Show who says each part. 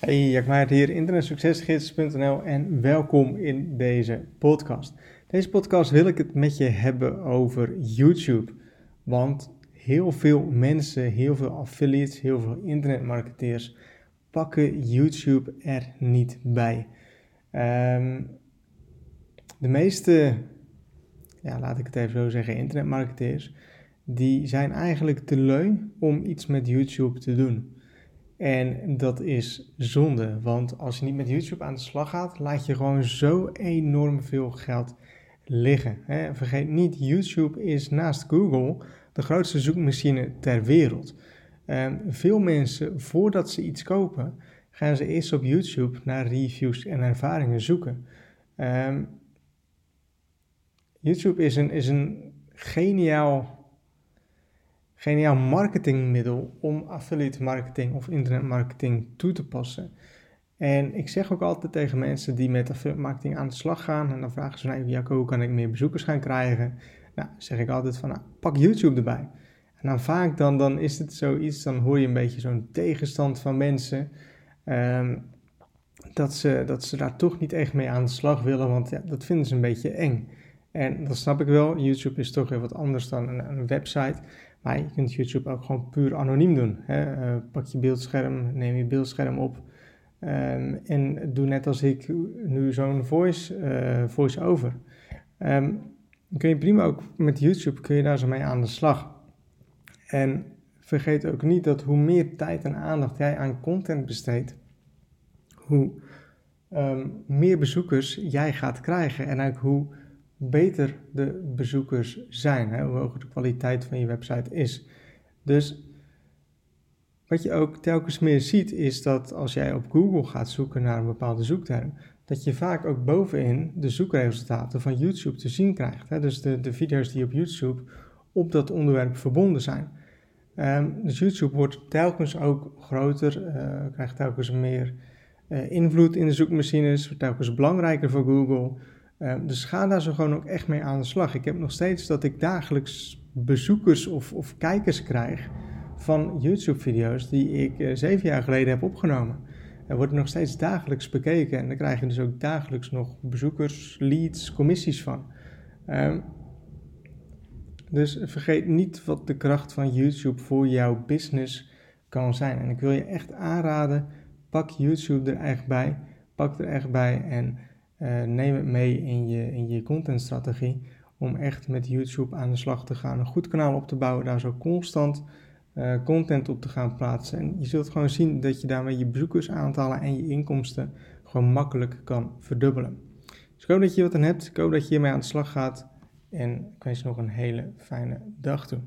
Speaker 1: Hey, Jack Maart hier, internetsuccesgids.nl en welkom in deze podcast. Deze podcast wil ik het met je hebben over YouTube. Want heel veel mensen, heel veel affiliates, heel veel internetmarketeers pakken YouTube er niet bij. Um, de meeste, ja, laat ik het even zo zeggen, internetmarketeers, die zijn eigenlijk te om iets met YouTube te doen. En dat is zonde, want als je niet met YouTube aan de slag gaat, laat je gewoon zo enorm veel geld liggen. Vergeet niet, YouTube is naast Google de grootste zoekmachine ter wereld. veel mensen, voordat ze iets kopen, gaan ze eerst op YouTube naar reviews en ervaringen zoeken. Um, YouTube is een, is een geniaal geniaal marketingmiddel om affiliate marketing of internetmarketing toe te passen. En ik zeg ook altijd tegen mensen die met affiliate marketing aan de slag gaan, en dan vragen ze naar Jacco, hoe kan ik meer bezoekers gaan krijgen? Nou, zeg ik altijd van, nou, pak YouTube erbij. En dan vaak dan, dan is het zoiets, dan hoor je een beetje zo'n tegenstand van mensen, ehm, dat, ze, dat ze daar toch niet echt mee aan de slag willen, want ja, dat vinden ze een beetje eng. En dat snap ik wel, YouTube is toch weer wat anders dan een, een website. Maar je kunt YouTube ook gewoon puur anoniem doen. Hè? Uh, pak je beeldscherm, neem je beeldscherm op. Um, en doe net als ik nu zo'n voice, uh, voice-over. Um, kun je prima ook met YouTube, kun je daar zo mee aan de slag. En vergeet ook niet dat hoe meer tijd en aandacht jij aan content besteedt, hoe um, meer bezoekers jij gaat krijgen. En ook hoe beter de bezoekers zijn, hè, hoe hoger de kwaliteit van je website is. Dus wat je ook telkens meer ziet, is dat als jij op Google gaat zoeken naar een bepaalde zoekterm, dat je vaak ook bovenin de zoekresultaten van YouTube te zien krijgt. Hè? Dus de, de video's die op YouTube op dat onderwerp verbonden zijn. Um, dus YouTube wordt telkens ook groter, uh, krijgt telkens meer uh, invloed in de zoekmachines, wordt telkens belangrijker voor Google. Ehm, dus ga daar zo gewoon ook echt mee aan de slag. Ik heb nog steeds dat ik dagelijks bezoekers of, of kijkers krijg van YouTube-video's die ik uh, zeven jaar geleden heb opgenomen. Er wordt nog steeds dagelijks bekeken en dan krijg je dus ook dagelijks nog bezoekers, leads, commissies van. Um, dus vergeet niet wat de kracht van YouTube voor jouw business kan zijn. En ik wil je echt aanraden, pak YouTube er echt bij. Pak er echt bij en uh, neem het mee in je, in je contentstrategie om echt met YouTube aan de slag te gaan. Een goed kanaal op te bouwen, daar zo constant uh, content op te gaan plaatsen. En je zult gewoon zien dat je daarmee je bezoekersaantallen en je inkomsten gewoon makkelijk kan verdubbelen. Dus ik hoop dat je wat aan hebt. Ik hoop dat je hiermee aan de slag gaat. En ik wens je nog een hele fijne dag toe.